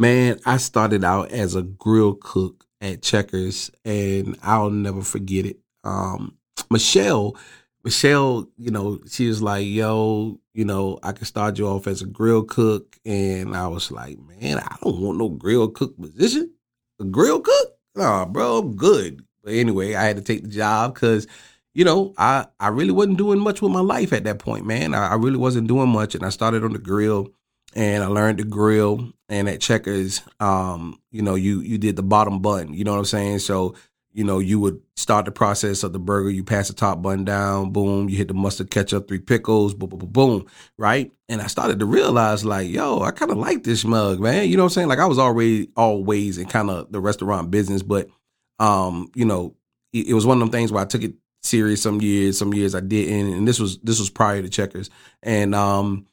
Man, I started out as a grill cook at Checkers, and I'll never forget it. Um, Michelle, Michelle, you know, she was like, "Yo, you know, I can start you off as a grill cook," and I was like, "Man, I don't want no grill cook position. A grill cook? Nah, bro, I'm good." But anyway, I had to take the job because, you know, I I really wasn't doing much with my life at that point, man. I, I really wasn't doing much, and I started on the grill and I learned to grill. And at Checkers, um, you know, you you did the bottom bun. You know what I'm saying? So, you know, you would start the process of the burger. You pass the top bun down, boom. You hit the mustard, ketchup, three pickles, boom, boom, boom, boom. Right? And I started to realize, like, yo, I kind of like this mug, man. You know what I'm saying? Like, I was already always in kind of the restaurant business, but, um, you know, it, it was one of them things where I took it serious some years, some years I didn't, and this was this was prior to Checkers, and um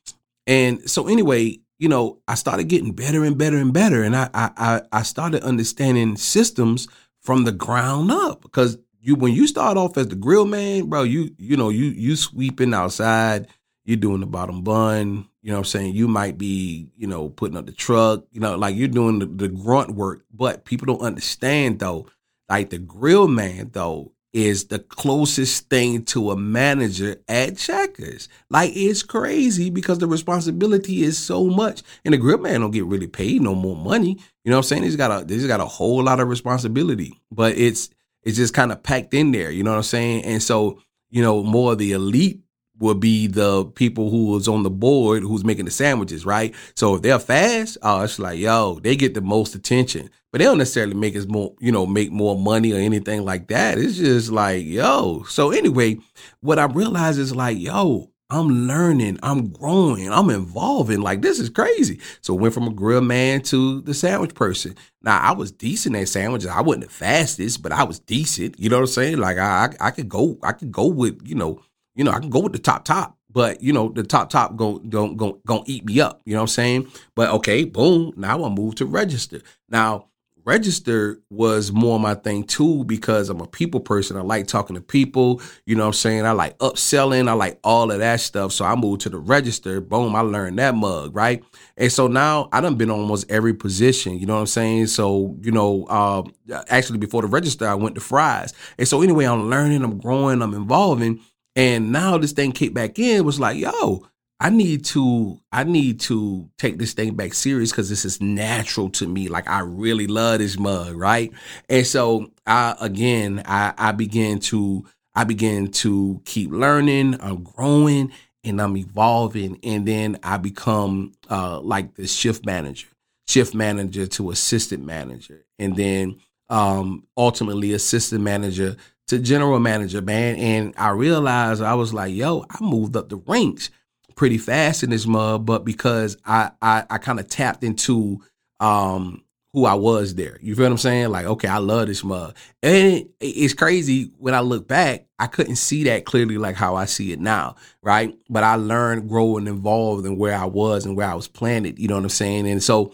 and so anyway, you know, I started getting better and better and better. And I I I started understanding systems from the ground up. Because you when you start off as the grill man, bro, you you know, you you sweeping outside, you're doing the bottom bun, you know what I'm saying? You might be, you know, putting up the truck, you know, like you're doing the, the grunt work. But people don't understand though, like the grill man though is the closest thing to a manager at Checkers. Like it's crazy because the responsibility is so much. And the grip man don't get really paid no more money. You know what I'm saying? He's got a he's got a whole lot of responsibility. But it's it's just kind of packed in there. You know what I'm saying? And so, you know, more of the elite would be the people who was on the board who's making the sandwiches, right? So if they're fast, oh, it's like, yo, they get the most attention but they don't necessarily make us more, you know, make more money or anything like that. It's just like, yo. So anyway, what I realized is like, yo, I'm learning, I'm growing, I'm evolving. Like this is crazy. So went from a grill man to the sandwich person. Now I was decent at sandwiches. I wasn't the fastest, but I was decent. You know what I'm saying? Like I, I, I could go, I could go with, you know, you know, I can go with the top top but you know the top top going going going going eat me up you know what i'm saying but okay boom now i move to register now register was more my thing too because I'm a people person. I like talking to people, you know what I'm saying? I like upselling, I like all of that stuff. So I moved to the register, boom, I learned that mug, right? And so now I done been on almost every position, you know what I'm saying? So, you know, uh, actually before the register, I went to fries. And so anyway, I'm learning, I'm growing, I'm evolving. And now this thing kicked back in was like, yo, I need to I need to take this thing back serious because this is natural to me. Like I really love this mug, right? And so I again I I began to I began to keep learning, I'm growing and I'm evolving. And then I become uh like the shift manager, shift manager to assistant manager. And then um ultimately assistant manager to general manager, man. And I realized I was like, yo, I moved up the ranks pretty fast in this mug, but because I I, I kind of tapped into um who I was there. You feel what I'm saying? Like, okay, I love this mug. And it's crazy when I look back, I couldn't see that clearly like how I see it now, right? But I learned, grow, and evolved in where I was and where I was planted. You know what I'm saying? And so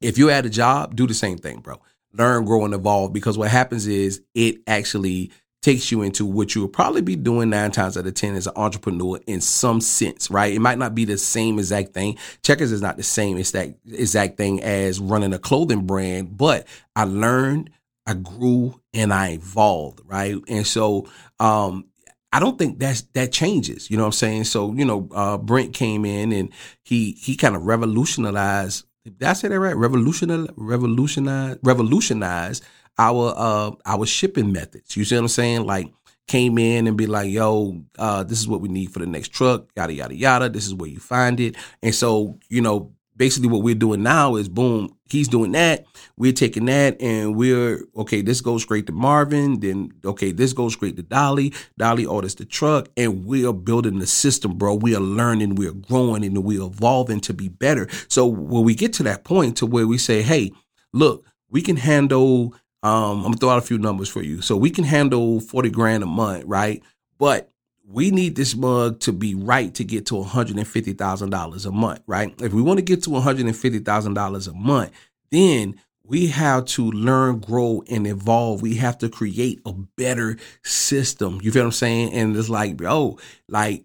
if you're at a job, do the same thing, bro. Learn, grow, and evolve because what happens is it actually takes you into what you will probably be doing nine times out of 10 as an entrepreneur in some sense, right? It might not be the same exact thing. Checkers is not the same exact, exact thing as running a clothing brand, but I learned, I grew, and I evolved, right? And so, um, I don't think that's that changes. You know what I'm saying? So, you know, uh, Brent came in and he he kind of revolutionized. Did I say that right? Revolutionized, revolutionized, revolutionized our uh our shipping methods. You see what I'm saying? Like came in and be like, yo, uh, this is what we need for the next truck, yada yada yada. This is where you find it. And so, you know, basically what we're doing now is boom, he's doing that. We're taking that and we're okay, this goes straight to Marvin, then okay, this goes straight to Dolly. Dolly orders the truck, and we are building the system, bro. We are learning, we are growing, and we're evolving to be better. So when we get to that point to where we say, hey, look, we can handle. Um, I'm gonna throw out a few numbers for you. So we can handle forty grand a month, right? But we need this mug to be right to get to $150,000 a month, right? If we want to get to $150,000 a month, then we have to learn, grow, and evolve. We have to create a better system. You feel what I'm saying? And it's like, oh, like,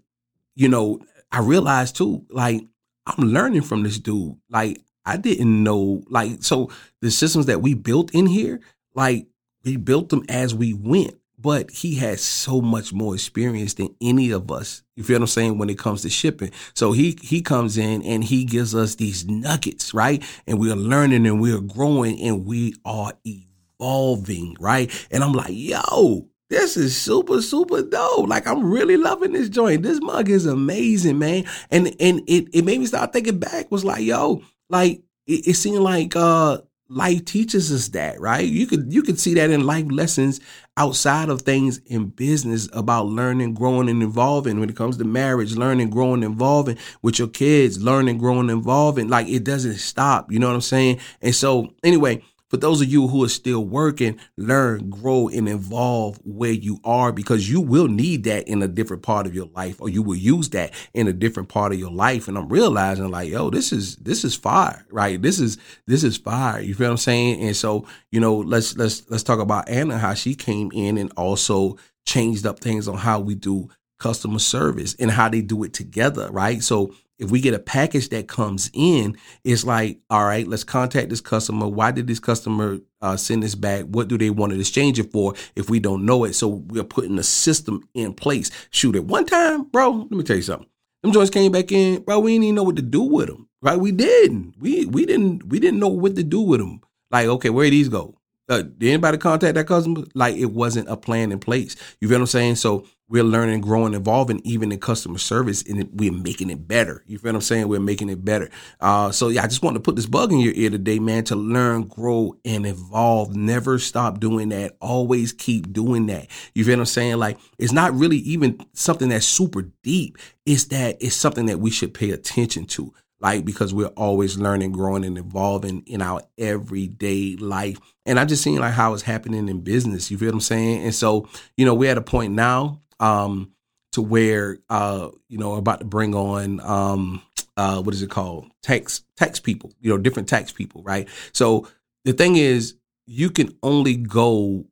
you know, I realized too, like, I'm learning from this dude. Like, I didn't know, like, so the systems that we built in here, like, we built them as we went but he has so much more experience than any of us. You feel what I'm saying when it comes to shipping. So he he comes in and he gives us these nuggets, right? And we are learning and we are growing and we are evolving, right? And I'm like, yo, this is super super dope. Like I'm really loving this joint. This mug is amazing, man. And and it it made me start thinking back. Was like, yo, like it, it seemed like uh life teaches us that, right? You could you could see that in life lessons outside of things in business about learning, growing, and evolving. When it comes to marriage, learning, growing, evolving with your kids, learning, growing, evolving. Like it doesn't stop. You know what I'm saying? And so anyway, for those of you who are still working, learn, grow, and evolve where you are because you will need that in a different part of your life, or you will use that in a different part of your life. And I'm realizing, like, yo, this is this is fire, right? This is this is fire. You feel what I'm saying? And so, you know, let's let's let's talk about Anna, how she came in and also changed up things on how we do customer service and how they do it together, right? So if we get a package that comes in, it's like, all right, let's contact this customer. Why did this customer uh, send this back? What do they want to exchange it for if we don't know it? So we're putting a system in place. Shoot, at one time, bro, let me tell you something. Them joints came back in, bro. We didn't even know what to do with them, right? We didn't. We we didn't we didn't know what to do with them. Like, okay, where these go? Uh, did anybody contact that customer? Like it wasn't a plan in place. You feel what I'm saying? So we're learning, growing, evolving, even in customer service, and we're making it better. You feel what I'm saying? We're making it better. Uh, so yeah, I just want to put this bug in your ear today, man, to learn, grow, and evolve. Never stop doing that. Always keep doing that. You feel what I'm saying? Like it's not really even something that's super deep. It's that it's something that we should pay attention to like because we're always learning, growing, and evolving in our everyday life. And I just seen like how it's happening in business. You feel what I'm saying? And so, you know, we're at a point now um, to where uh, you know about to bring on um, uh, what is it called tax tax people you know different tax people right so the thing is you can only go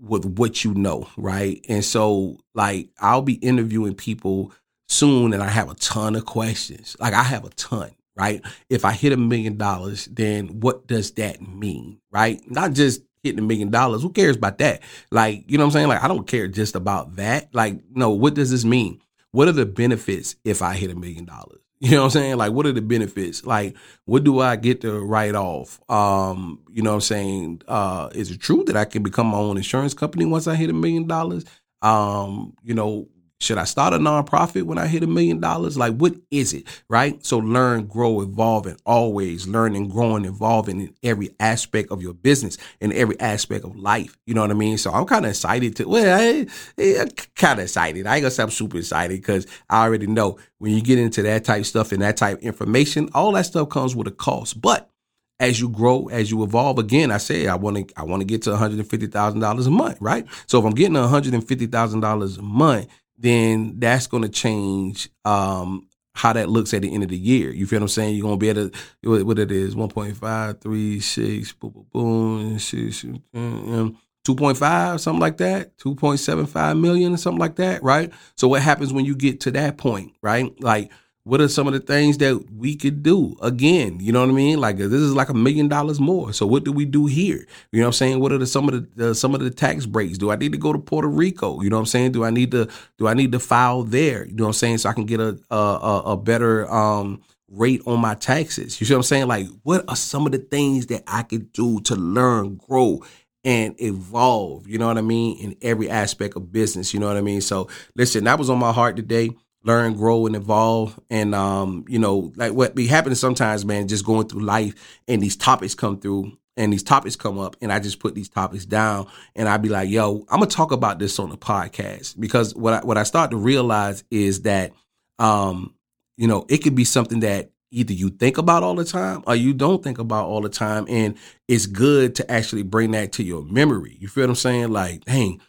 with what you know right and so like I'll be interviewing people soon and I have a ton of questions like I have a ton right if I hit a million dollars then what does that mean right not just hitting a million dollars. Who cares about that? Like, you know what I'm saying? Like, I don't care just about that. Like, no, what does this mean? What are the benefits if I hit a million dollars? You know what I'm saying? Like, what are the benefits? Like, what do I get to write off? Um, you know what I'm saying? Uh, is it true that I can become my own insurance company once I hit a million dollars? Um, you know, should I start a nonprofit when I hit a million dollars? Like, what is it? Right? So, learn, grow, evolve, and always learning, growing, evolving in every aspect of your business and every aspect of life. You know what I mean? So, I'm kind of excited to, well, I, I kind of excited. I ain't gonna say I'm super excited because I already know when you get into that type of stuff and that type information, all that stuff comes with a cost. But as you grow, as you evolve, again, I say I want to I want to get to one hundred and fifty thousand dollars a month, right? So if I'm getting one hundred and fifty thousand dollars a month, then that's going to change um, how that looks at the end of the year. You feel what I'm saying? You're going to be able to, what it is, 1.536, boom, boom, boom, mm, mm, mm. 2.5, something like that, 2.75 million or something like that, right? So what happens when you get to that point, right? Like, what are some of the things that we could do? Again you know what i mean? Like this is like a million dollars more. So what do we do here? You know what i'm saying? What are the some of the some of the tax breaks? Do i need to go to puerto rico? You know what i'm saying? Do i need to do i need to file there? You know what i'm saying? So i can get a a, a better um rate on my taxes. You see what i'm saying? Like what are some of the things that i could do to learn grow and evolve? You know what i mean? In every aspect of business. You know what i mean? So listen that was on my heart today learn, grow, and evolve. And um, you know, like what be happening sometimes, man, just going through life and these topics come through and these topics come up and I just put these topics down and I'd be like, yo, I'm gonna talk about this on the podcast. Because what I what I start to realize is that um, you know, it could be something that either you think about all the time or you don't think about all the time. And it's good to actually bring that to your memory. You feel what I'm saying? Like, dang,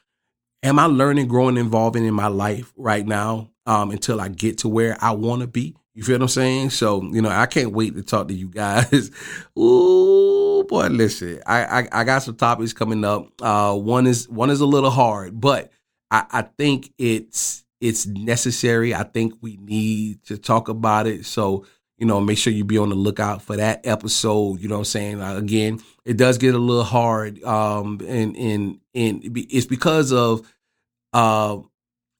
am I learning, growing, evolving in my life right now um, until I get to where I want to be? You feel what I'm saying? So, you know, I can't wait to talk to you guys. Ooh, boy, listen, I, I, I got some topics coming up. Uh, one is one is a little hard, but I, I think it's it's necessary. I think we need to talk about it. So, you know, make sure you be on the lookout for that episode. You know what I'm saying? Uh, again, it does get a little hard. Um, and, and, and it's because of, uh,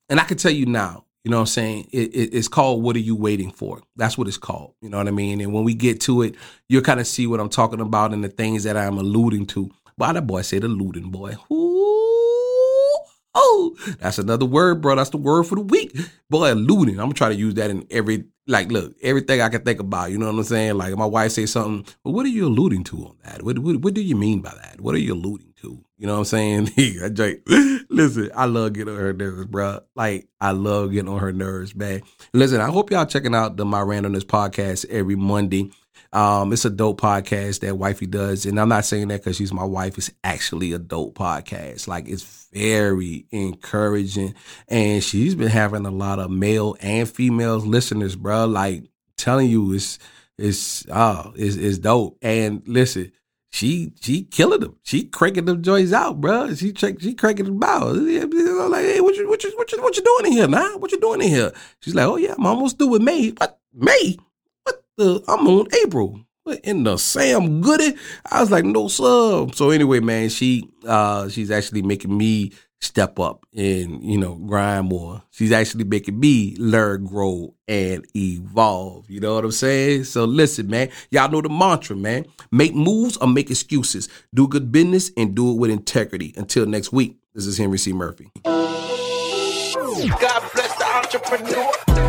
and I can tell you now, you know what I'm saying? It, it, it's called What Are You Waiting For? That's what it's called. You know what I mean? And when we get to it, you'll kind of see what I'm talking about and the things that I'm alluding to. Why that boy said alluding, boy. Ooh, oh, that's another word, bro. That's the word for the week. Boy, alluding. I'm gonna try to use that in every like look, everything I can think about, you know what I'm saying? Like my wife say something, what are you alluding to on that? What, what, what do you mean by that? What are you alluding to? You know what I'm saying? listen, I love getting on her nerves, bro. Like I love getting on her nerves, man. Listen, I hope y'all checking out the My Randomness podcast every Monday. Um, it's a dope podcast that wifey does, and I'm not saying that because she's my wife. It's actually a dope podcast. Like it's very encouraging, and she's been having a lot of male and female listeners, bro. Like telling you, it's it's oh, it's, it's dope. And listen, she she killing them. She cranking them joints out, bro. She she cranking them out. I'm like, hey, what you what you what you what you doing in here, man? What you doing in here? She's like, oh yeah, I'm almost through with May. What May? The I'm on April. In the Sam Goody, I was like, no sub. So anyway, man, she uh she's actually making me step up and you know grind more. She's actually making me learn, grow, and evolve. You know what I'm saying? So listen, man, y'all know the mantra, man. Make moves or make excuses. Do good business and do it with integrity. Until next week, this is Henry C. Murphy. God bless the entrepreneur.